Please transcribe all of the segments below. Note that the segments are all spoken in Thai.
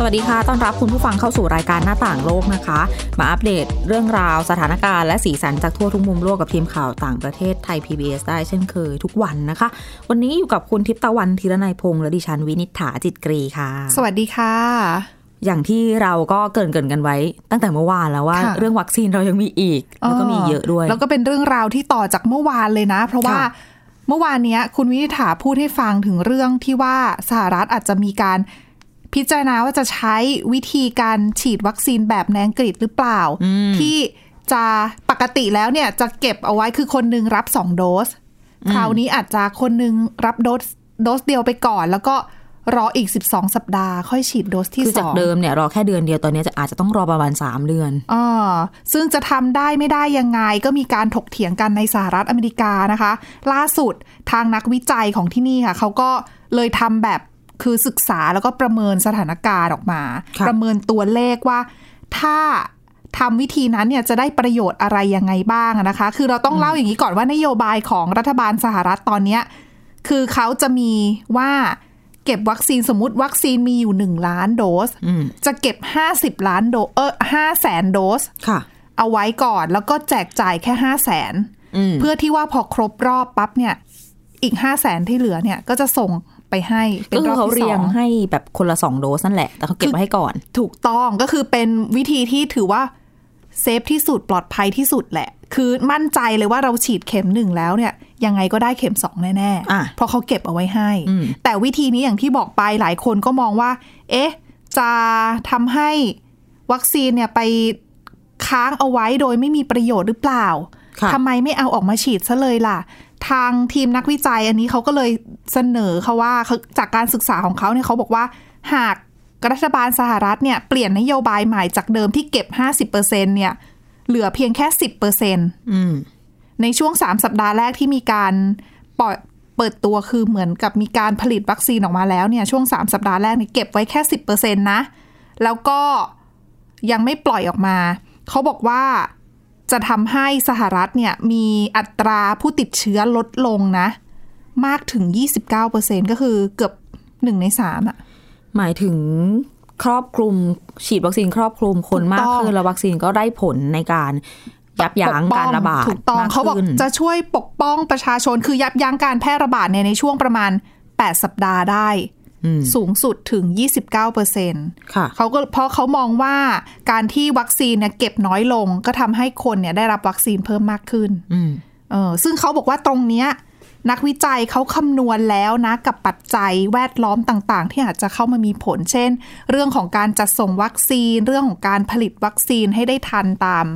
สวัสดีค่ะ ต้อนรับคุณผู้ฟังเข้าสู่รายการหน้าต่างโลกนะคะ มาอัปเดตเรื่องราวสถานการณ์และสีสันจากทั่วทุกมุมโลกกับทีมข่าวต่างประเทศไทย PBS ได้เช่นเคยทุกวันนะคะ วันนี้อยู่กับคุณทิพย์ตะวันธีรนัยพงษ์และดิฉันวินิษฐาจิตกรีค่ะ สวัสดีค่ะ อย่างที่เราก็เกรินเกินกันไว้ ตั้งแต่เมื่อวานแล้วว่าค่ะเรื่องวัคซีนเรายังมีอีกแล้วก็มีเยอะด้วย แล้วก็เป็นเรื่องราวที่ต่อจากเมื่อวานเลยนะ เพราะว่าค่ะเมื่อวานเนี้ยคุณวินิษฐาพูดให้ฟังถึงเรื่องที่ว่าสหรัฐอาจจะมีการ พิจารณาว่าจะใช้วิธีการฉีดวัคซีนแบบในอังกฤษหรือเปล่า ที่จะปกติแล้วเนี่ยจะเก็บเอาไว้คือคนหนึ่งรับสองโดส คราวนี้อาจจะคนหนึ่งรับโดสโดสเดียวไปก่อน แล้วก็รออีก 12 สัปดาห์ ค่อยฉีดโดสที่คือสจากองเดิมเนี่ยรอแค่เดือนเดียวตอนนี้จะอาจจะต้องรอประมาณ 3 เดือนอ่าซึ่งจะทำได้ไม่ได้ยังไงก็มีการถกเถียงกันในสหรัฐอเมริกานะคะ ล่าสุดทางนักวิจัยของที่นี่ค่ะเขาก็เลยทำแบบ คือศึกษาแล้วก็ประเมินสถานการณ์ออกมาค่ะประเมินตัวเลขว่าถ้าทำวิธีนั้นเนี่ยจะได้ประโยชน์อะไรยังไงบ้างอะนะคะ คือเราต้องเล่าอย่างนี้ก่อนว่านโยบายของรัฐบาลสหรัฐตอนเนี้ยคือเขาจะมีว่าเก็บวัคซีนสมมติวัคซีนมีอยู่หนึ่งล้านโดสอืมจะเก็บ50ล้านโดสเออห้าแสนโดสค่ะเอาไว้ก่อนแล้วก็แจกจ่ายแค่5 0 0แสนอืมเพื่อที่ว่าพอครบรอบปั๊บเนี่ย อีก5 0 0แสนที่เหลือเนี่ยก็จะส่ง ไปให้เป็ก็นคืรออบเขาที่สเรียองงให้แบบคนละสองโดสนั่นแหละ แต่เขาเก็บไว้ให้ก่อน ถูกต้องก็คือเป็นวิธีที่ถือว่าเซฟที่สุดปลอดภัยที่สุดแหละ คือมั่นใจเลยว่าเราฉีดเข็มหนึ่งแล้วเนี่ย ยังไงก็ได้เข็มสองแน่อะๆเพราะเขาเก็บเอาไว้ให้อืมแต่วิธีนี้อย่างที่บอกไปหลายคนก็มองว่า เอ๊ะ จะทำให้วัคซีนเนี่ยไปค้างเอาไว้โดยไม่มีประโยชน์หรือเปล่าค่ะทำไมไม่เอาออกมาฉีดซะเลยล่ะ ทางทีมนักวิจัยอันนี้เขาก็เลยเสนอเขาว่าจากการศึกษาของเขาเนี่ยเขาบอกว่าหากรัฐบาลสหรัฐเนี่ยเปลี่ยนนโยบายใหม่จากเดิมที่เก็บ 50%เนี่ย เหลือเพียงแค่ 10%อืมในช่วง 3 สัปดาห์แรกที่มีการปล่อยเปิดตัวคือเหมือนกับมีการผลิตวัคซีนออกมาแล้วเนี่ยช่วง 3 สัปดาห์แรกเนี่ยเก็บไว้แค่ 10%นะ แล้วก็ยังไม่ปล่อยออกมา เขาบอกว่า จะทำให้สหรัฐเนี่ยมีอัตราผู้ติดเชื้อลดลงนะ มากถึง 29%ก็คือเกือบหนึ่งในสามอะหมายถึงครอบคลุมฉีดวัคซีนครอบคลุมคนถูกมากต้องขึ้นแล้ววัคซีนก็ได้ผลในการยับยั้งปป้อการระบาดถูกต้องมเขาบอกขึ้นจะช่วยปกป้องประชาชนคือยับยั้งการแพร่ระบาดเนี่ยในช่วงประมาณ 8 สัปดาห์ได้อืม สูงสุดถึง 29เปอร์เซ็นค่ะเขาก็เพราะเขามองว่าการที่วัคซีนเนี่ยเก็บน้อยลง ก็ทำให้คนเนี่ยได้รับวัคซีนเพิ่มมากขึ้นอืมเออซึ่งเขาบอกว่าตรงเนี้ยนักวิจัยเขาคำนวณแล้วนะ กับปัจจัยแวดล้อมต่าง ๆ ที่อาจจะเข้ามามีผล เช่น เรื่องของการจัดส่งวัคซีน เรื่องของการผลิตวัคซีนให้ได้ทันตาม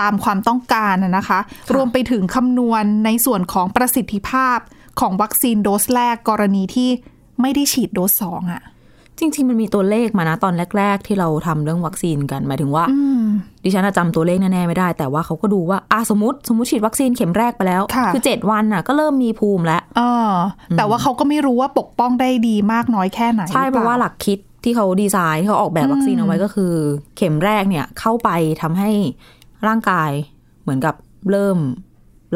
ตามความต้องการนะนะคะ รวมไปถึงคำนวณในส่วนของประสิทธิภาพของวัคซีนโดสแรกกรณีที่ ไม่ได้ฉีดโดสสองอะจริง ๆ มันมีตัวเลขมานะตอนแรก ๆ ที่เราทำเรื่องวัคซีนกันหมายถึงว่าดิฉันอะจำตัวเลขแน่ๆไม่ได้ แต่ว่าเขาก็ดูว่าอะสมมติสมมติฉีดวัคซีนเข็มแรกไปแล้วค่ะอเจ็ดวันน่ะก็เริ่มมีภูมิแล้วเออแต่ว่าเขาก็ไม่รู้ว่าปกป้องได้ดีมากน้อยแค่ไหนใช่อเพราะว่าหลักคิดที่เขาดีไซน์ที่เขาออกแบบวัคซีนเอาไว้ก็คือ เข็มแรกเนี่ยเข้าไปทำให้ร่างกายเหมือนกับเริ่ม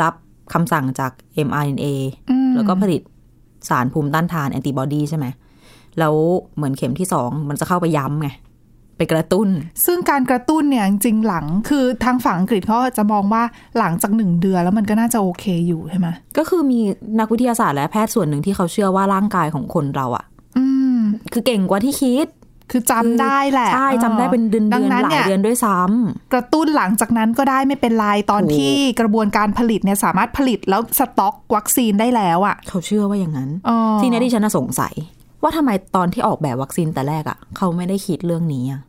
รับคำสั่งจาก mRNA อืมแล้วก็ผลิต สารภูมิต้านทานแอนติบอดีใช่ไหมแล้วเหมือนเข็มที่สองมันจะเข้าไปย้ำไงไปกระตุ้น ซึ่งการกระตุ้นเนี่ยจริงๆหลังคือทางฝั่งอังกฤษเขาจะมองว่าหลังจากหนึ่งเดือนแล้วมันก็น่าจะโอเคอยู่ใช่ไหมก็คือมีนักวิทยาศาสตร์และแพทย์ส่วนหนึ่งที่เขาเชื่อว่าร่างกายของคนเราอะอืมคือเก่งกว่าที่คิด คือจำได้แหละ ใช่จำได้เป็นเดือนดัเดืงอนนั้นหลาเนี่ยยเดือนด้วยซ้ำกระตุ้นหลังจากนั้นก็ได้ไม่เป็นไรตอนถูกที่กระบวนการผลิตเนี่ยสามารถผลิตแล้วสต็อกวัคซีนได้แล้วอะ เขาเชื่อว่าอย่างนั้นอ๋อทีนี้ดิฉันน่ะสงสัย ว่าทำไมตอนที่ออกแบบวัคซีนแต่แรกอะเขาไม่ได้คิดเรื่องนี้อะ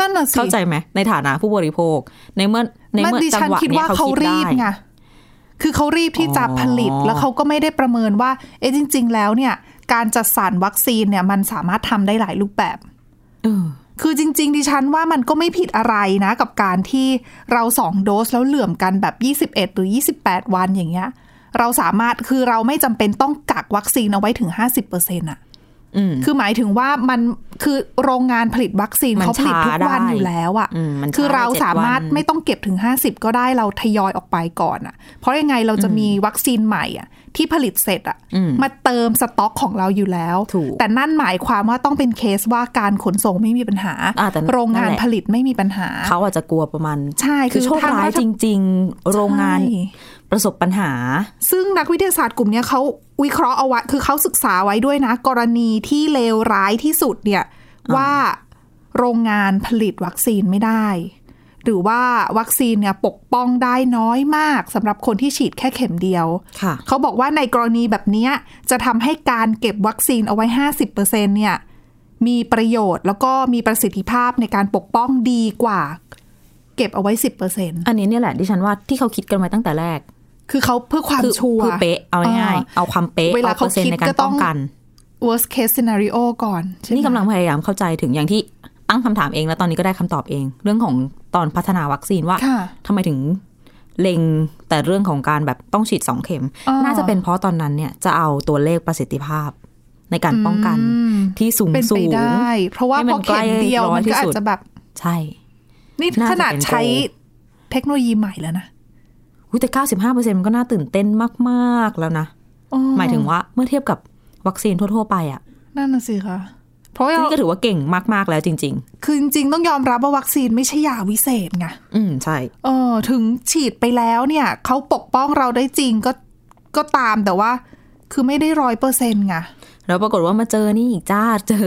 นั่นน่ะสิเข้าใจไหมในฐานะผู้บริโภค ในเมื่อในมันเมื่อดิจัฉังนหวะคิดเนี้ยว่าเขาเขาคิดรีได้บไงคือเขารีบที่จะผลิตอ๋อแล้วเขาก็ไม่ได้ประเมินว่า เอ๊ะจริง ๆ แล้วเนี่ย การจัดสรรวัคซีนเนี่ยมันสามารถทำได้หลายรูปแบบเออคือจริง ๆ ดิฉันว่ามันก็ไม่ผิดอะไรนะ กับการที่เราสองโดสแล้วเหลื่อมกันแบบ 21 หรือ 28 วันอย่างเงี้ย เราสามารถคือเราไม่จำเป็นต้องกักวัคซีนเอาไว้ถึง 50%อะอืม คือหมายถึงว่ามันคือโรงงานผลิตวัคซีนมันเขาผลิตทุกวันช้าได้อยู่แล้วอะอืมมันคือช้าเราได้เจ็ดสามารถวันไม่ต้องเก็บถึง 50 ก็ได้เราทยอยออกไปก่อนอะเพราะยังไงเราจะมีวัคซีนใหม่อะที่ผลิตเสร็จอะอืมมาเติมสต็อกของเราอยู่แล้วถูกแต่นั่นหมายความว่าต้องเป็นเคสว่าการขนส่งไม่มีปัญหาอ่าแต่โรงงานนั่นแหละผลิตไม่มีปัญหา เขาอาจจะกลัวประมาณใช่คือโชคทางร้ายรัฐจริง ๆ โรงงานใช่ ประสบปัญหา ซึ่งนักวิทยาศาสตร์กลุ่มเนี้ยเขาวิเคราะห์เอาไว้คือเขาศึกษาไว้ด้วยนะ กรณีที่เลวร้ายที่สุดเนี่ยว่าโรงงานผลิตวัคซีนไม่ได้ หรือว่าวัคซีนเนี่ยปกป้องได้น้อยมากสำหรับคนที่ฉีดแค่เข็มเดียวค่ะเขาบอกว่าในกรณีแบบเนี้ยจะทำให้การเก็บวัคซีนเอาไว้ 50%เนี่ยมีประโยชน์แล้วก็มีประสิทธิภาพในการปกป้องดีกว่า เก็บเอาไว้ 10%อันนี้เนี่ยแหละดิฉันว่าที่เขาคิดกันไว้ตั้งแต่แรก คือเขาเพื่อความคือชัวร์คือเป๊ะเอาง่ายๆเอาความเป๊ะเวลาเอาเปอร์เซ็นต์เขาคิดในการก็ต้ป้อองงกัน worst case scenario ก่อนใช่ไหมนี่กำลังพยายามเข้าใจถึงอย่างที่ตั้งคำถามเองแล้วตอนนี้ก็ได้คำตอบเอง เรื่องของตอนพัฒนาวัคซีนว่าค่ะทำไมถึงเล็งแต่เรื่องของการแบบต้องฉีดสองเข็มอ่าน่าจะเป็นเพราะตอนนั้นเนี่ยจะเอาตัวเลขประสิทธิภาพ ในการป้องกันอืมที่สูงเป็นสูไปงได้ เพราะว่าให้มัพอนเข็มเดียวใกล้ร้อยมันที่ก็อาสุจดจะแบบใช่ นี่น่าจะขนาดเป็นใช้โกเทคโนโลยีใหม่แล้วนะ อุ๊ยแต่95เปอร์เซ็นต์มันก็น่าตื่นเต้นมาก ๆ แล้วนะอ๋อหมายถึงว่าเมื่อเทียบกับวัคซีนทั่ว ๆ ไปอะนั่นน่ะสิคะเพราะว่าซึ่งนี่ก็ถือว่าเก่งมาก ๆ แล้วจริงคือจริง ๆ ต้องยอมรับว่าวัคซีนไม่ใช่ยาวิเศษไงๆอืม ใช่ เออ ถึงฉีดไปแล้วเนี่ย เขาปกป้องเราได้จริงก็ ก็ตามแต่ว่า คือไม่ได้ร้อยเปอร์เซ็นต์ไง แล้วปรากฏว่ามาเจอนี่อีกจ้า เจอ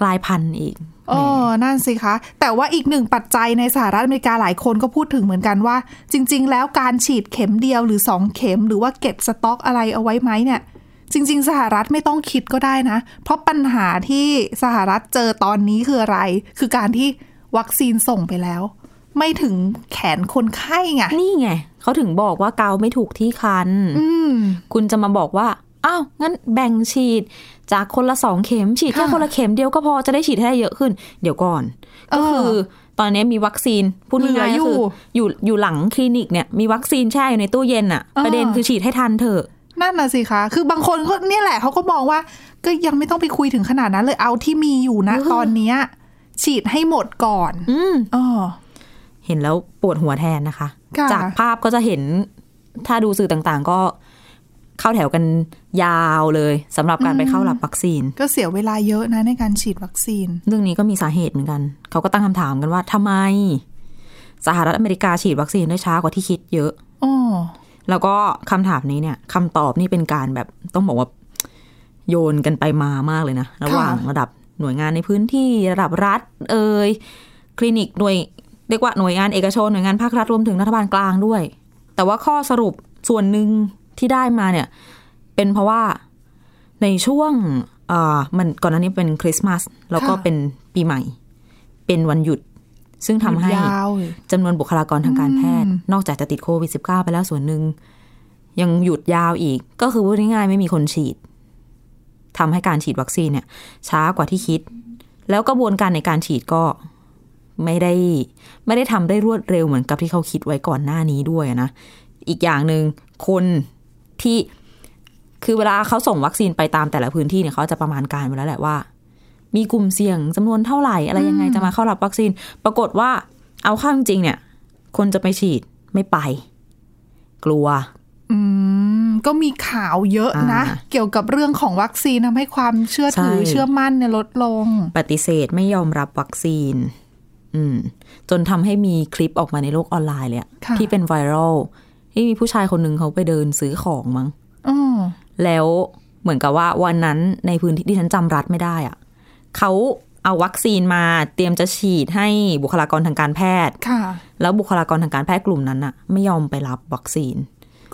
กลายพันธุ์อีก เออนั่นสิคะ แต่ว่าอีกหนึ่งปัจจัยในสหรัฐอเมริกาหลายคนก็พูดถึงเหมือนกันว่า จริง ๆ แล้วการฉีดเข็มเดียวหรือสองเข็ม หรือว่าเก็บสต็อกอะไรเอาไว้ไหมเนี่ยจริง ๆ สหรัฐไม่ต้องคิดก็ได้นะ เพราะปัญหาที่สหรัฐเจอตอนนี้คืออะไร คือการที่วัคซีนส่งไปแล้ว ไม่ถึงแขนคนไข้ไงนี่ไงเขาถึงบอกว่าเกาไม่ถูกที่คันอืมคุณจะมาบอกว่า อ้าวงั้นแบ่งฉีดจากคนละสองเข็ม ฉีดแค่ค่ะคนละเข็มเดียวก็พอจะได้ฉีดให้ได้เยอะขึ้น เดี๋ยวก่อนเออก็คือตอนนี้มีวัคซีนพูดง่ายๆเหลืออยู่ก็คืออยู่อยู่หลังคลินิกเนี่ยมีวัคซีนแช่อยู่ในตู้เย็นอะเออประเด็นคือฉีดให้ทันเถอะนั่นน่ะสิคะ คือบางคนก็เนี่ยแหละเขาก็มองว่า ก็ยังไม่ต้องไปคุยถึงขนาดนั้นเลยเอาที่มีอยู่นะเออตอนเนี้ย ฉีดให้หมดก่อน อืมอ๋อเห็นแล้วปวดหัวแทนนะคะค่ะจากภาพก็จะเห็นถ้าดูสื่อต่างๆ ก็ เข้าแถวกันยาวเลยสำหรับการไปเข้ารับวัคซีน ก็เสียเวลาเยอะนะในการฉีดวัคซีน เรื่องนี้ก็มีสาเหตุเหมือนกัน เขาก็ตั้งคำถามกันว่าทำไม สหรัฐอเมริกาฉีดวัคซีนได้ช้ากว่าที่คิดเยอะอ๋อแล้วก็คำถามนี้เนี่ยคำตอบนี่เป็นการแบบต้องบอกว่าโยนกันไปมามากเลยนะระหว่างระดับหน่วยงานในพื้นที่ระดับรัฐ เอ่ยคลินิกหน่วยเรียกว่าหน่วยงานเอกชนหน่วยงานภาครัฐรวมถึงรัฐบาลกลางด้วย แต่ว่าข้อสรุปส่วนหนึ่ง ที่ได้มาเนี่ย เป็นเพราะว่าในช่วงเอ่อมันก่อนหน้านี้เป็นคริสต์มาสแล้วก็เป็นปีใหม่ เป็นวันหยุด ซึ่งทำให้ยาวเลยจำนวนบุคลากรทางการแพทย์ นอกจากจะติดโควิด -19 ไปแล้วส่วนหนึ่ง ยังหยุดยาวอีก ก็คือพูดง่ายๆไม่มีคนฉีดทำให้การฉีดวัคซีนเนี่ย ช้ากว่าที่คิด แล้วกระบวนการในการฉีดก็ไม่ได้ ไม่ได้ทำได้รวดเร็วเหมือนกับที่เขาคิดไว้ก่อนหน้านี้ด้วยนะ อีกอย่างหนึ่งคน ที่ คือเวลาเขาส่งวัคซีนไปตามแต่ละพื้นที่เนี่ยเขาจะประมาณการไว้แล้วแหละว่า มีกลุ่มเสี่ยงจำนวนเท่าไหร่อะไรยังไงจะมาเข้ารับวัคซีน ปรากฏว่าเอาเข้าจริงๆเนี่ย คนจะไปฉีดไม่ไป กลัว อืมก็มีข่าวเยอะนะอ่าเกี่ยวกับเรื่องของวัคซีนทำให้ความเชื่อถือใช่เชื่อมั่นเนี่ยลดลง ปฏิเสธไม่ยอมรับวัคซีน อืม จนทำให้มีคลิปออกมาในโลกออนไลน์เลยอะค่ะที่เป็นไวรัลที่ มีผู้ชายคนหนึ่งเขาไปเดินซื้อของมั้งอ๋อแล้วเหมือนกับว่าวันนั้นในพื้นที่ที่ฉันจำรัฐไม่ได้อะเขาเอาวัคซีนมาเตรียมจะฉีดให้บุคลากรทางการแพทย์ค่ะ แล้วบุคลากรทางการแพทย์กลุ่มนั้นอะไม่ยอมไปรับวัคซีน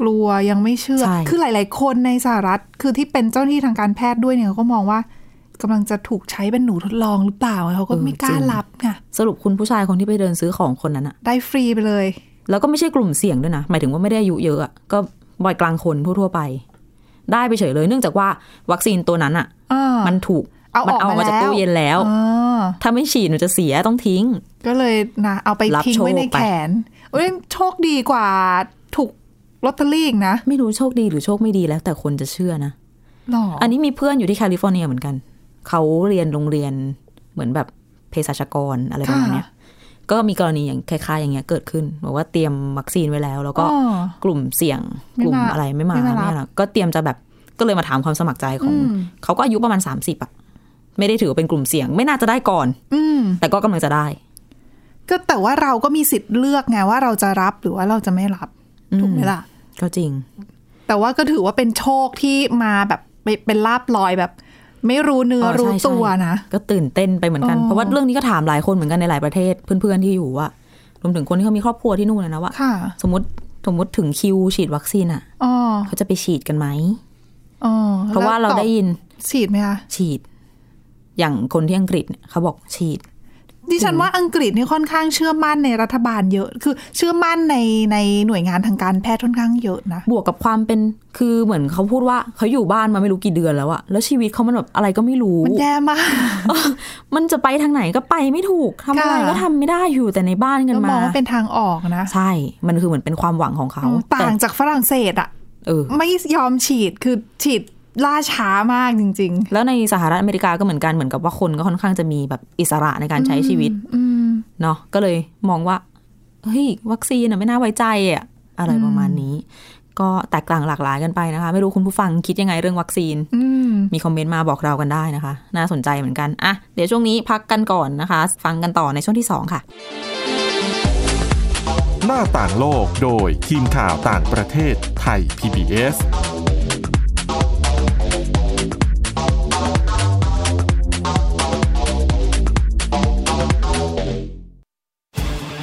กลัวยังไม่เชื่อใช่คือหลาย ๆ คนในสหรัฐคือที่เป็นเจ้าหน้าที่ทางการแพทย์ด้วยเนี่ยเขาก็มองว่ากำลังจะถูกใช้เป็นหนูทดลองหรือเปล่าเขาก็ไม่กล้ารับไงสรุปคุณผู้ชายคนที่ไปเดินซื้อของคนนั้นอะได้ฟรีไปเลย แล้วก็ไม่ใช่กลุ่มเสี่ยงด้วยนะ หมายถึงว่าไม่ได้อายุเยอะอะก็วัยกลางคนทั่วๆไป ได้ไปเฉยเลยเนื่องจากว่าวัคซีนตัวนั้นอะอ่ามันถูกเอามัออกเอามามาจากแล้วตู้เย็นแล้วอ่าถ้าไม่ฉีดมันจะเสียต้องทิ้ง ก็เลยนะเอาไปรับทิ้งไว้โชคในไปแขนเอ้ยโชคดีกว่าถูกลอตเตอรี่อีกนะ ไม่รู้โชคดีหรือโชคไม่ดีแล้วแต่คนจะเชื่อนะหรออันนี้มีเพื่อนอยู่ที่แคลิฟอร์เนียเหมือนกัน เขาเรียนโรงเรียนเหมือนแบบเภสัชกรอะไรประมาณเนี้ย ก็มีกรณีอย่างคล้ายๆ อย่างเงี้ยเกิดขึ้นบอกว่าเตรียมวัคซีนไว้แล้ว แล้วก็อ๋อกลุ่มเสี่ยงไม่กลุ่มมาอะไรไม่มาไม่มารับไม่มาก็เตรียมจะแบบก็เลยมาถามความสมัครใจของอืมเขาก็อายุประมาณ30อะไม่ได้ถือว่าเป็นกลุ่มเสี่ยง ไม่น่าจะได้ก่อน อืมแต่ก็กำลังจะได้ ก็แต่ว่าเราก็มีสิทธิ์เลือกไงว่าเราจะรับหรือว่าเราจะไม่รับอืมถูกไหมล่ะก็จริง แต่ว่าก็ถือว่าเป็นโชคที่มาแบบเป็นเป็นลาบลอยแบบ ไม่รู้เนื้ออ๋อรู้ใช่ใช่ตัวนะ ก็ตื่นเต้นไปเหมือนกันอ๋อเพราะว่าเรื่องนี้ก็ถามหลายคนเหมือนกันในหลายประเทศ เพื่อนๆที่อยู่ว่ารวมถึงคนที่เขามีครอบครัวที่นู่นนะว่าค่ะสมมติสมมติถึงคิวฉีดวัคซีนอะอ๋อเขาจะไปฉีดกันไหมอ๋อเพราะว่าเราแล้ตอบได้ยินฉีดไหมคะฉีด อย่างคนที่อังกฤษเนี่ยเขาบอกฉีด ดิฉันว่าอังกฤษนี่ค่อนข้างเชื่อมั่นในรัฐบาลเยอะ คือเชื่อมั่นในในหน่วยงานทางการแพทย์ค่อนข้างเยอะนะ บวกกับความเป็นคือเหมือนเขาพูดว่าเขาอยู่บ้านมาไม่รู้กี่เดือนแล้วอะแล้วชีวิตเขามันแบบอะไรก็ไม่รู้ มันแย่มาก มันจะไปทางไหนก็ไปไม่ถูกทำอะไรค่ะก็ทำไม่ได้อยู่แต่ในบ้านกันก็มมาองว่าเป็นทางออกนะ ใช่ มันคือเหมือนเป็นความหวังของเขา ต่างจากฝรั่งเศสอะเออไม่ยอมฉีดคือฉีด ล่าช้ามากจริงแล้วในสหรัฐอเมริกาก็เหมือนกันเหมือนกับว่าคนก็ค่อนข้างจะมีแบบอิสระในการใช้ชีวิตๆอืมเนาะก็เลยมองว่าเฮ้ยวัคซีนอะไม่น่าไว้ใจอะอะไรประมาณนี้ ก็แตกต่างหลากหลายกันไปนะคะ ไม่รู้คุณผู้ฟังคิดยังไงเรื่องวัคซีนอืมมีคอมเมนต์มาบอกเรากันได้นะคะ น่าสนใจเหมือนกันอะเดี๋ยวช่วงนี้พักกันก่อนนะคะ ฟังกันต่อในช่วงที่ 2 ค่ะ หน้าต่างโลกโดยทีมข่าวต่างประเทศไทย PBS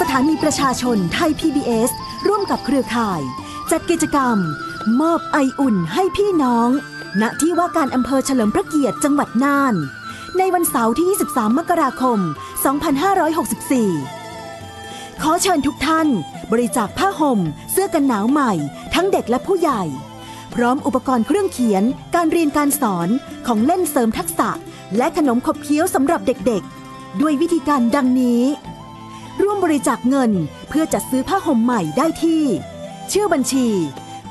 สถานีประชาชนไทย PBS ร่วมกับเครือข่าย จัดกิจกรรม มอบไออุ่นให้พี่น้อง ณที่ว่าการอำเภอเฉลิมพระเกียรติจังหวัดน่าน ในวันเสาร์ที่ 23 มกราคม 2564 ขอเชิญทุกท่าน บริจาคผ้าห่ม เสื้อกันหนาวใหม่ ทั้งเด็กและผู้ใหญ่ พร้อมอุปกรณ์เครื่องเขียน การเรียนการสอนของเล่นเสริมทักษะ และขนมขบเคี้ยวสำหรับเด็กๆ ด้วยวิธีการดังนี้ ร่วมบริจาคเงินเพื่อจัดซื้อผ้าห่มใหม่ได้ที่ ชื่อบัญชี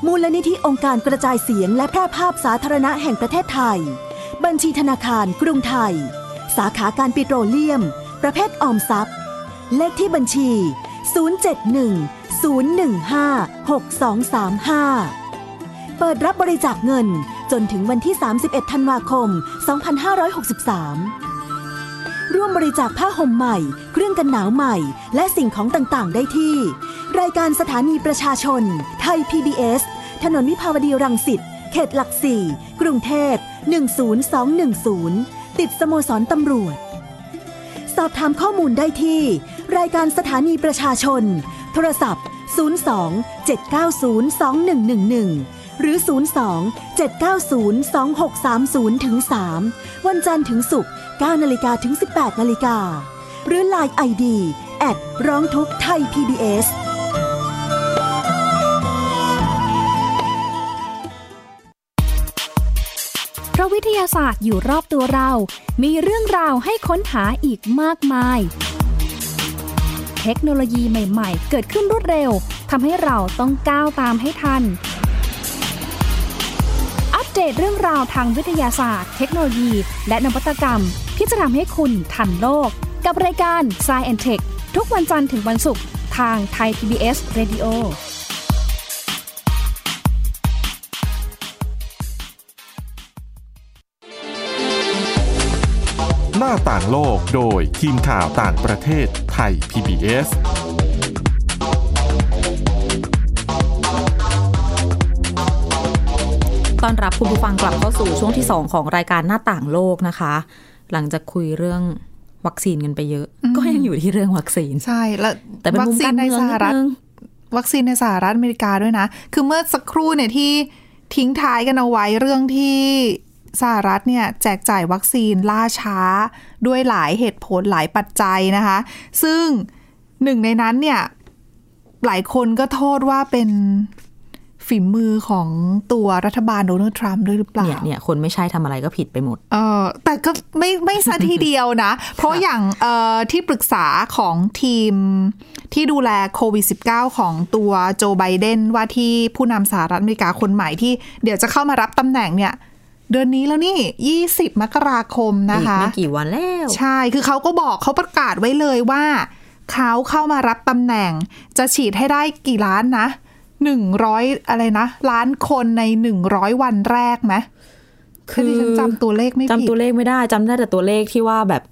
มูลนิธิองค์การกระจายเสียงและแพร่ภาพสาธารณะแห่งประเทศไทย บัญชีธนาคารกรุงไทย สาขาการปิโตรเลียม ประเภทออมทรัพย์ เลขที่บัญชี 071-015-6235 เปิดรับบริจาคเงินจนถึงวันที่ 31 ธันวาคม 2563 ร่วมบริจาคผ้าห่มใหม่ เครื่องกันหนาวใหม่ และสิ่งของต่างๆ ได้ที่ รายการสถานีประชาชน ไทย PBS ถนนวิภาวดีรังสิต เขตหลักสี่ กรุงเทพ 10210 ติดสโมสรตำรวจ สอบถามข้อมูลได้ที่ รายการสถานีประชาชน โทรศัพท์ 02 790 2111หรือ 02 790 2630ถึง3วันจันทร์ถึงศุกร์ 9นาฬิกาถึง 18นาฬิกาหรือ Line ID แอดร้องทุกไทย PBS เพราะวิทยาศาสตร์อยู่รอบตัวเรา มีเรื่องราวให้ค้นหาอีกมากมาย เทคโนโลยีใหม่ ๆ เกิดขึ้นรวดเร็วทำให้เราต้องก้าวตามให้ทัน อัปเดตเรื่องราวทางวิทยาศาสตร์ เทคโนโลยี และนวัตกรรม ที่จะทำให้คุณทันโลก กับรายการ s c i e n t e c h ทุกวันจันทร์ถึงวันศุกร์ทางไทย PBS Radio หน้าต่างโลกโดยทีมข่าวต่างประเทศไทย PBS ต้อนรับคุณผู้ฟังกลับเข้าสู่ช่วงที่ 2 ของรายการหน้าต่างโลกนะคะ หลังจากคุยเรื่องวัคซีนกันไปเยอะ ก็ยังอยู่ที่เรื่องวัคซีน ใช่แล้วแต่เป็นวัมุมซีกานรในเมืองสนิหดรัฐนึงวัคซีนในสหรัฐอเมริกาด้วยนะ คือเมื่อสักครู่เนี่ยที่ทิ้งท้ายกันเอาไว้เรื่องที่สหรัฐเนี่ยแจกจ่ายวัคซีนล่าช้าด้วยหลายเหตุผลหลายปัจจัยนะคะ ซึ่งหนึ่งในนั้นเนี่ยหลายคนก็โทษว่าเป็น ฝีมือของตัวรัฐบาลโดนัลด์ทรัมป์ด้วยหรือเปล่าเนี่ยเนี่ยคนไม่ใช่ทำอะไรก็ผิดไปหมด เออแต่ก็ไม่ไม่ซะทีเดียวนะ เพราะอย่างเอ่อที่ปรึกษาของทีมที่ดูแลโควิด -19 ของตัวโจไบเดนว่าที่ผู้นำสหรัฐอเมริกาคนใหม่ที่เดี๋ยวจะเข้ามารับตำแหน่งเนี่ยเดือนนี้แล้วนี่ 20 มกราคมนะอีกคะไม่กี่วันแล้ว ใช่ คือเขาก็บอกเขาประกาศไว้เลยว่า เขาเข้ามารับตำแหน่ง จะฉีดให้ได้กี่ล้านนะ หนึ่งร้อยอะไรนะ ล้านคนในหนึ่งร้อยวันแรกไหมคือที่ฉันจำตัวเลขไม่ผิดจำตัวเลขไม่ได้จำได้แต่ตัวเลขที่ว่าแบบ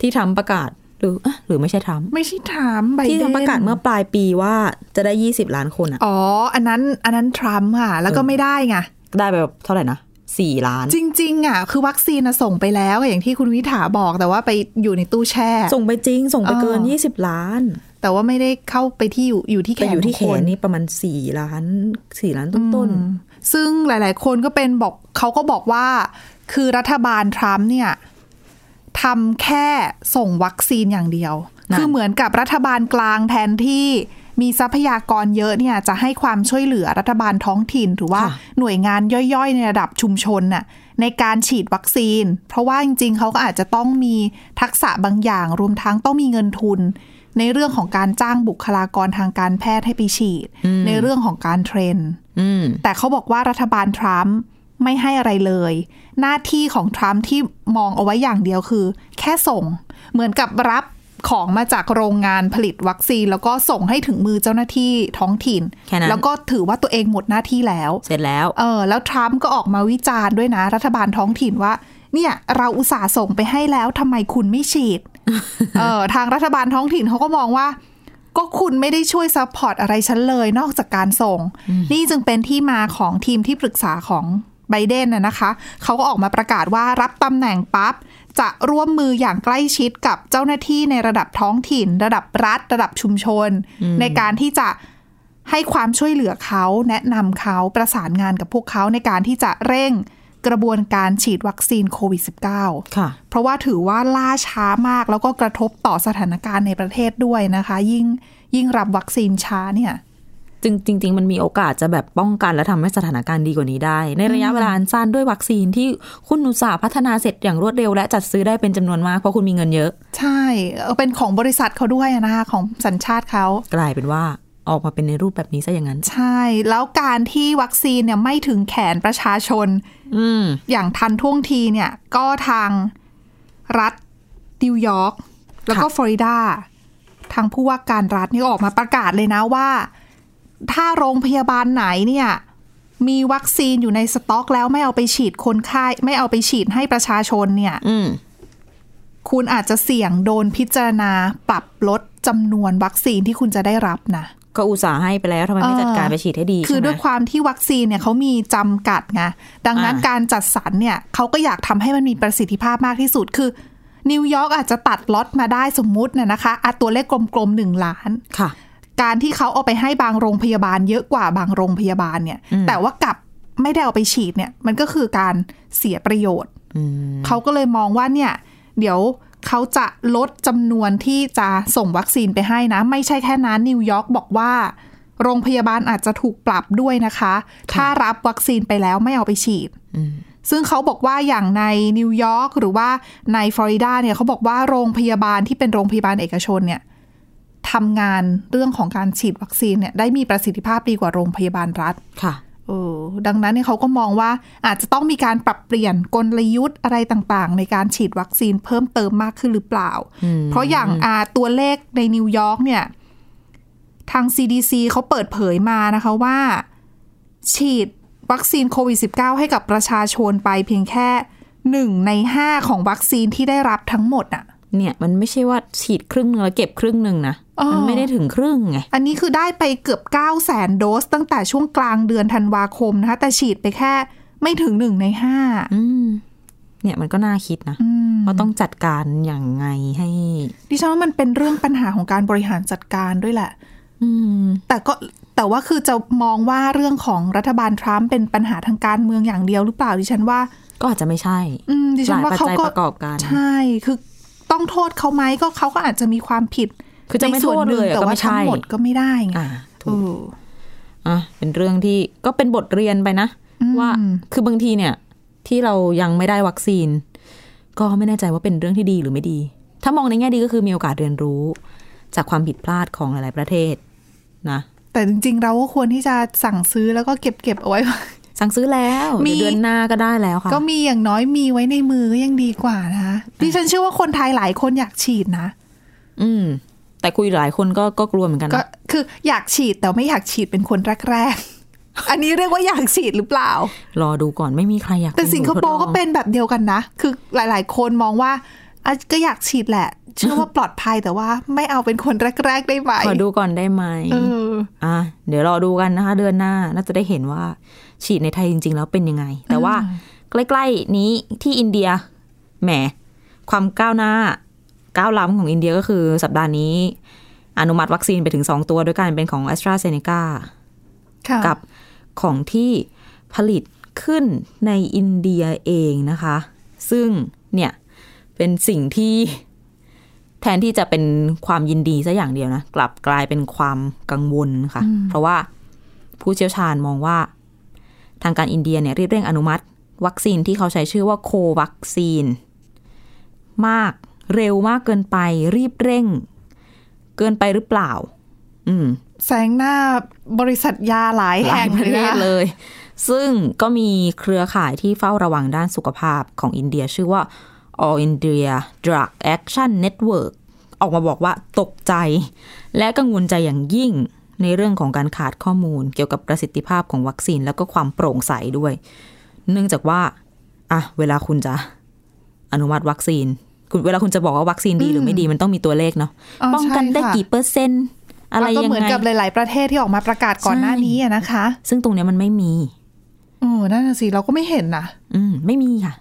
ที่ทำประกาศหรืออะหรือไม่ใช่ทำไม่ใช่ถามไบเดนที่ทำประกาศเมื่อปลายปีว่าจะได้ยี่สิบล้านคนอะอ๋อ อันนั้นอันนั้นทรัมป์ค่ะ แล้วก็ไม่ได้ไงได้ไปแบบเท่าไหร่นะสี่ล้าน จริง ๆ อะ คือวัคซีนน่ะส่งไปแล้วอย่างที่คุณวิถาบอกแต่ว่าไปอยู่ในตู้แช่ ส่งไปจริง ส่งไปเกินอ๋อยี่สิบล้าน แต่ว่าไม่ได้เข้าไปที่อยู่อยู่ที่แขแต่นอยู่ที่แขของคนนี่ประมาณสี่ล้านสี่ล้านต้นซึ่งหลาย ๆ คนก็เป็นบอกเขาก็บอกว่า คือรัฐบาลทรัมป์เนี่ยทำแค่ส่งวัคซีนอย่างเดียวนั่นคือเหมือนกับรัฐบาลกลางแทนที่มีทรัพยากรเยอะเนี่ยจะให้ความช่วยเหลือรัฐบาลท้องถิ่น หรือว่าหน่วยงานย่อยๆ ในระดับชุมชนน่ะในการฉีดวัคซีน เพราะว่าจริงๆ เขาก็อาจจะต้องมีทักษะบางอย่าง รวมทั้งต้องมีเงินทุน ในเรื่องของการจ้างบุคลากรทางการแพทย์ให้ไปฉีด ในเรื่องของการเทรนๆอืมแต่เขาบอกว่ารัฐบาลทรัมป์ไม่ให้อะไรเลย หน้าที่ของทรัมป์ที่มองเอาไว้อย่างเดียวคือ แค่ส่งเหมือนกับรับของมาจากโรงงานผลิตวัคซีน แล้วก็ส่งให้ถึงมือเจ้าหน้าที่ท้องถิ่นแค่นั้นแล้วก็ถือว่าตัวเองหมดหน้าที่แล้ว เสร็จแล้วเออแล้วทรัมป์ก็ออกมาวิจารณ์ด้วยนะ รัฐบาลท้องถิ่นว่า เนี่ยเราอุตส่าห์ส่งไปให้แล้วทำไมคุณไม่ฉีด เออทางรัฐบาลท้องถิ่นเขาก็มองว่า ก็คุณไม่ได้ช่วย support อะไรฉันเลย นอกจากการส่ง นี่จึงเป็นที่มาของทีมที่ปรึกษาของไบเดนน่ะนะคะ เขาก็ออกมาประกาศว่ารับตำแหน่งปั๊บ จะร่วมมืออย่างใกล้ชิดกับเจ้าหน้าที่ในระดับท้องถิ่น ระดับรัฐ ระดับชุมชน ในการที่จะให้ความช่วยเหลือเขา แนะนำเขาประสานงานกับพวกเขาในการที่จะเร่ง กระบวนการฉีดวัคซีนโควิด -19 ค่ะ เพราะว่าถือว่าล่าช้ามากแล้วก็กระทบต่อสถานการณ์ในประเทศด้วยนะคะ ยิ่งยิ่งรับวัคซีนช้าเนี่ยจริงจริงๆมันมีโอกาสจะแบบป้องกันและทำให้สถานการณ์ดีกว่านี้ได้ ในระยะเวลาอันสั้นด้วยวัคซีนที่คุณอุตสาห์พัฒนาเสร็จอย่างรวดเร็วและจัดซื้อได้เป็นจำนวนมากเพราะคุณมีเงินเยอะ ใช่เออเป็นของบริษัทเขาด้วยนะคะของสัญชาติเขากลายเป็นว่าออกมาเป็นในรูปแบบนี้ซะอย่างนั้น ใช่ แล้วการที่วัคซีนเนี่ยไม่ถึงแขนประชาชน อืมอย่างทันท่วงทีเนี่ย ก็ทางรัฐนิวยอร์กแล้วก็ฟลอริดา ทางผู้ว่าการรัฐนี่ก็ออกมาประกาศเลยนะว่า ถ้าโรงพยาบาลไหนเนี่ย มีวัคซีนอยู่ในสต็อกแล้วไม่เอาไปฉีดคนไข้ ไม่เอาไปฉีดให้ประชาชนเนี่ยอืมคุณอาจจะเสี่ยงโดนพิจารณาปรับลดจำนวนวัคซีนที่คุณจะได้รับนะ ก็อุตส่าห์ให้ไปแล้วทำไมไม่จัดการไปฉีดให้ดี คือใช่ไหมด้วยความที่วัคซีนเนี่ยเขามีจำกัดไงดังนั้นอ่าการจัดสรรเนี่ยเขาก็อยากทำให้มันมีประสิทธิภาพมากที่สุดคือนิวยอร์กอาจจะตัดล็อตมาได้สมมุติน่ะนะคะอะตัวเลขกลมๆหนึ่งล้านค่ะ การที่เขาเอาไปให้บางโรงพยาบาลเยอะกว่าบางโรงพยาบาลเนี่ยอืมแต่ว่ากลับไม่ได้เอาไปฉีดเนี่ย มันก็คือการเสียประโยชน์อืมเขาก็เลยมองว่าเนี่ย เดี๋ยว เขาจะลดจำนวนที่จะส่งวัคซีนไปให้นะ ไม่ใช่แค่นั้นนิวยอร์กบอกว่า โรงพยาบาลอาจจะถูกปรับด้วยนะคะ ถ้ารับวัคซีนไปแล้วไม่เอาไปฉีดอืมซึ่งเขาบอกว่าอย่างในนิวยอร์กหรือว่าในฟลอริดาเนี่ยเขาบอกว่าโรงพยาบาลที่เป็นโรงพยาบาลเอกชนเนี่ยทำงานเรื่องของการฉีดวัคซีนเนี่ยได้มีประสิทธิภาพดีกว่าโรงพยาบาลรัฐค่ะ เออดังนั้นเนี่ยเขาก็มองว่าอาจจะต้องมีการปรับเปลี่ยนกลยุทธ์อะไรต่างๆ ในการฉีดวัคซีนเพิ่มเติมมากขึ้นหรือเปล่าอืมเพราะอย่างอาตัวเลขในนิวยอร์กเนี่ย ทาง CDC เขาเปิดเผยมานะคะว่า ฉีดวัคซีนโควิด -19 ให้กับประชาชนไปเพียงแค่หนึ่งในห้าของวัคซีนที่ได้รับทั้งหมดอะ เนี่ยมันไม่ใช่ว่าฉีดครึ่งนึงแล้วเก็บครึ่งหนึ่งนะอ๋อมันไม่ได้ถึงครึ่งไง อันนี้คือได้ไปเกือบ9 0 0แสนโดส ตั้งแต่ช่วงกลางเดือนธันวาคมนะคะ แต่ฉีดไปแค่ไม่ถึงหนึ่งในห้าอืมเนี่ยมันก็น่าคิดนะอืมว่าต้องจัดการอย่างไงให้ ดิฉันว่ามันเป็นเรื่องปัญหาของการบริหารจัดการด้วยแหละอืมแต่ก็แต่ว่าคือจะมองว่าเรื่องของรัฐบาลทรัมป์เป็นปัญหาทางการเมืองอย่างเดียวหรือเปล่าดิฉันว่า ก็อาจจะไม่ใช่ อืมดิหฉันลายว่าปัจเขาจัยก็ประกอบกันใช่คือ ต้องโทษเขาไหมก็เขาก็อาจจะมีความผิด คือจะไม่ในส่วนโทษหนึ่เลงยอะแต่ก็ว่าไม่ใช่ทั้งหมดก็ไม่ได้ไงอ่าเอถูกออะเป็นเรื่องที่ก็เป็นบทเรียนไปนะอืมว่าคือบางทีเนี่ย ที่เรายังไม่ได้วัคซีน ก็ไม่แน่ใจว่าเป็นเรื่องที่ดีหรือไม่ดี ถ้ามองในแง่ดีก็คือมีโอกาสเรียนรู้ จากความผิดพลาดของหลาย ๆ ประเทศนะแต่จริง ๆ เราก็ควรที่จะสั่งซื้อแล้วก็เก็บเก็บเอาไว้ สั่งซื้อแล้วมีเดี๋ยวเดือนหน้าก็ได้แล้วค่ะ ก็มีอย่างน้อยมีไว้ในมือก็ยังดีกว่านะคะดิฉันเชื่อว่าคนไทยหลายคนอยากฉีดนะ อืม แต่คุยหลายคนก็ก็กลัวเหมือนกันก็นะคืออยากฉีดแต่ไม่อยากฉีดเป็นคนแรกๆอันนี้เรียกว่าอยากฉีดหรือเปล่า รอดูก่อนไม่มีใครอยาก แต่เป็นสิงคโปร์หนูทดลก็องเป็นแบบเดียวกันนะ คือหลาย ๆ คนมองว่าอะก็อยากฉีดแหละ เชื่อว่าปลอดภัยแต่ว่าไม่เอาเป็นคนแรก ๆ ได้ไหมขอดูก่อนได้ไหมเอออะเดี๋ยวรอดูกันนะคะ เดือนหน้าน่าจะได้เห็นว่า ฉีดในไทยจริง ๆ แล้วเป็นยังไง แต่ว่าใกล้ ๆ นี้ที่อินเดียแหมความก้าวหน้าก้าวล้ำของอินเดียก็คือสัปดาห์นี้ อนุมัติวัคซีนไปถึง 2 ตัวด้วยกันเป็นของ a s t r a z เซ e c a ค่ะกับของที่ผลิตขึ้นในอินเดียเองนะคะ ซึ่งเนี่ยเป็นสิ่งที่แทนที่จะเป็นความยินดีซะอย่างเดียวนะ กลับกลายเป็นความกังวลค่ะ เพราะว่าผู้เชี่ยวชาญมองว่า ทางการอินเดียเนี่ยรีบเร่งอนุมัติ วัคซีนที่เขาใช้ชื่อว่าโควัคซีน มากเร็วมากเกินไป รีบเร่ง เกินไปหรือเปล่า อืมแสงหน้าบริษัทยาหลายหลาแห่ยงประเลยเทศนะเลย ซึ่งก็มีเครือข่ายที่เฝ้าระวังด้านสุขภาพของอินเดีย ชื่อว่า All India Drug Action Network ออกมาบอกว่าตกใจ และกังวลใจอย่างยิ่ง ในเรื่องของการขาดข้อมูล เกี่ยวกับประสิทธิภาพของวัคซีน แล้วก็ความโปร่งใสด้วย เนื่องจากว่าอะเวลาคุณจะอนุมัติวัคซีน คุณเวลาคุณจะบอกว่าวัคซีนดีหรือไม่ดีมันต้องมีตัวเลขเนาะอ๋อป้องกันได้ใช่ค่ะกี่เปอร์เซ็นต์อะไรแล้วก็ยังเหมือนไงกับหลาย ๆ ประเทศที่ออกมาประกาศก่อนหน้านี้อะนะคะ ซึ่งตรงเนี้ยมันไม่มีโอ้นั่นน่ะสิเราก็ไม่เห็นนะอืมไม่มีค่ะ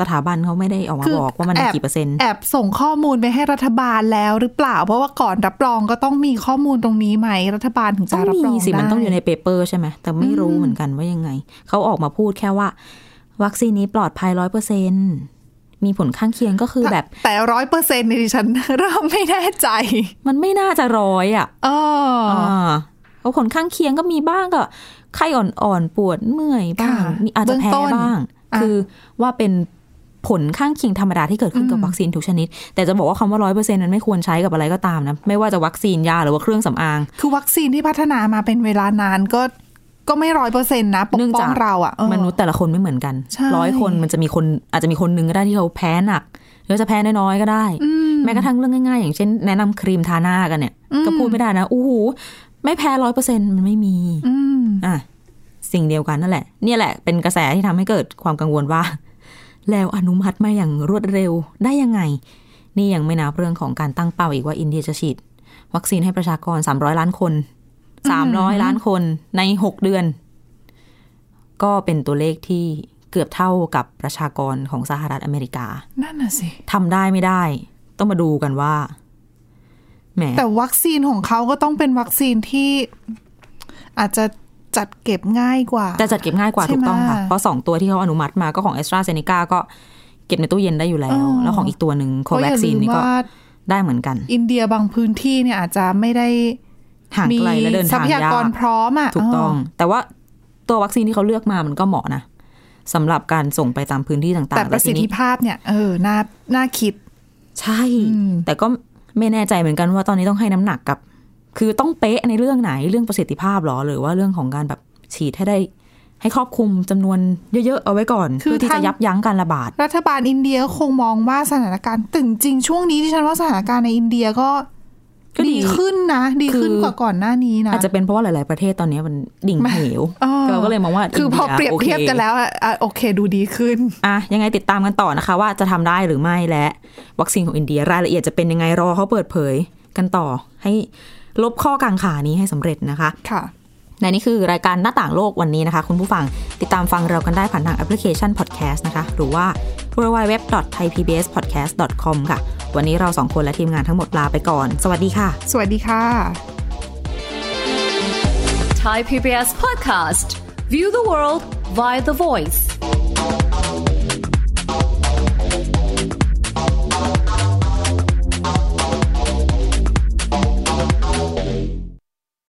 สถาบันเขาไม่ได้ออกมาคือบอกว่ามันมีแอบกี่เปอร์เซ็นต์ แอบส่งข้อมูลไปให้รัฐบาลแล้วหรือเปล่า เพราะว่าก่อนรับรองก็ต้องมีข้อมูลตรงนี้ไหมรัฐบาลถึงจะต้องรับรองมีสิได้มันต้องอยู่ใน paper ใช่ไหมแต่ไม่รู้เหมือนกันว่ายังไง เขาออกมาพูดแค่ว่า วัคซีนนี้ปลอดภัยร้อยเปอร์เซ็นมีผลข้างเคียงก็คือแบบ แต่ร้อยเปอร์เซ็นต์ในดิฉันเริ่มไม่แน่ใจ มันไม่น่าจะร้อยอะเออออ่าเพราะผลข้างเคียงก็มีบ้างก็ไข้อ่อนๆปวดเมื่อยบ้างค่ะมีอาจจะแพ้เบื้องต้นบ้างอะคือว่าเป็น ผลข้างเคียงธรรมดาที่เกิดขึ้นกับวัคซีนทุกชนิด แต่จะบอกว่าคำว่าร้อยเปอร์เซ็นต์นั้นไม่ควรใช้กับอะไรก็ตามนะ ไม่ว่าจะวัคซีนยาหรือว่าเครื่องสำอาง คือวัคซีนที่พัฒนามาเป็นเวลานานก็ก็ไม่ร้อยเปอร์เซ็นต์นะปกเนื่องป้อจากงเราอะเออมนุษย์แต่ละคนไม่เหมือนกันใช่ร้อยคนมันจะมีคนอาจจะมีคนหนึงก็ได้ที่เขาแพ้หนักหรือจะแพ้น้อยๆก็ได้ แม้กระทั่งเรื่องง่ายๆ อย่างเช่นแนะนำครีมทาหน้ากันเนี่ย ก็พูดไม่ได้นะอู้หูไม่แพ้ร้อยเปอร์เซ็นมันไม่มีอืมอะสิ่งเดียวกันนั่นแหละ เนี่ยแหละเป็นกระแสที่ทำให้เกิดความกังวลว่า แล้วอนุมัติมาอย่างรวดเร็วได้ยังไง นี่ยังไม่นับเรื่องของการตั้งเป้าอีกว่าอินเดียจะฉีด วัคซีนให้ประชากร 300 ล้านคน300 ล้านคนใน 6 เดือน ก็เป็นตัวเลขที่เกือบเท่ากับประชากรของสหรัฐอเมริกา นั่นน่ะสิทำได้ไม่ได้ ต้องมาดูกันว่าแหมแต่วัคซีนของเขาก็ต้องเป็นวัคซีนที่อาจจะ จัดเก็บง่ายกว่า จะจัดเก็บง่ายกว่าใช่ถูกต้องค่ะไหมเพราะสองตัวที่เขาอนุมัติมาก็ของ a s t r a z เซ e c a ก็เก็บในตู้เย็นได้อยู่แล้วอ๋อแล้วของอีกตัวหนึ่งโคเพราะอวัคย่าซีลืนมนี่ก็ว่าได้เหมือนกัน อินเดียบางพื้นที่เนี่ยอาจจะไม่ได้ห่างมีไกลและเดินทรัทางพยายากรพร้อมอะถูกต้อง แต่ว่าตัววัคซีนที่เขาเลือกมามันก็เหมาะนะสำหรับการส่งไปตามพื้นที่ต่างๆแต่ประสิททีธินี้ภาพเนี่ยเออน่าน่าคิด ใช่ แต่ก็ไม่แน่ใจเหมือนกันว่าตอนนี้ต้องให้น้ำหนักกับ คือต้องเป๊ะในเรื่องไหนเรื่องประสิทธิภาพหรอ หรือว่าเรื่องของการแบบฉีดให้ได้ ให้ครอบคลุมจำนวนเยอะ ๆ เอาไว้ก่อนคือเพื่อที่ทาจะงยับยั้งการระบาด รัฐบาลอินเดียก็คงมองว่าสถานการณ์แต่จริงๆช่วงนี้ที่ฉันว่าสถานการณ์ในอินเดียก็ก็ดีดีขึ้นนะ ดีขึ้นคือกว่าก่อนหน้านี้นะ อาจจะเป็นเพราะว่าหลาย ๆ ประเทศตอนนี้มันดิ่งเหวเออเราก็เลยมองว่า คือพออินเปรียบโอคเทียบกันแล้วอะอะโอเคดูดีขึ้นอะยังไงติดตามกันต่อนะคะ ว่าจะทำได้หรือไม่และ วัคซีนของอินเดียรายละเอียดจะเป็นยังไงรอเขาเปิดเผยกันต่อให้ ลบข้อกังขานี้ให้สำเร็จนะคะค่ะและนี่คือรายการหน้าต่างโลกวันนี้นะคะ คุณผู้ฟังติดตามฟังเรากันได้ผ่านทางแอปพลิเคชัน Podcast นะคะ หรือว่า www.thaipbspodcast.com ค่ะ วันนี้เราสองคนและทีมงานทั้งหมดลาไปก่อน สวัสดีค่ะ สวัสดีค่ะ Thai PBS podcast. View the world via the voice.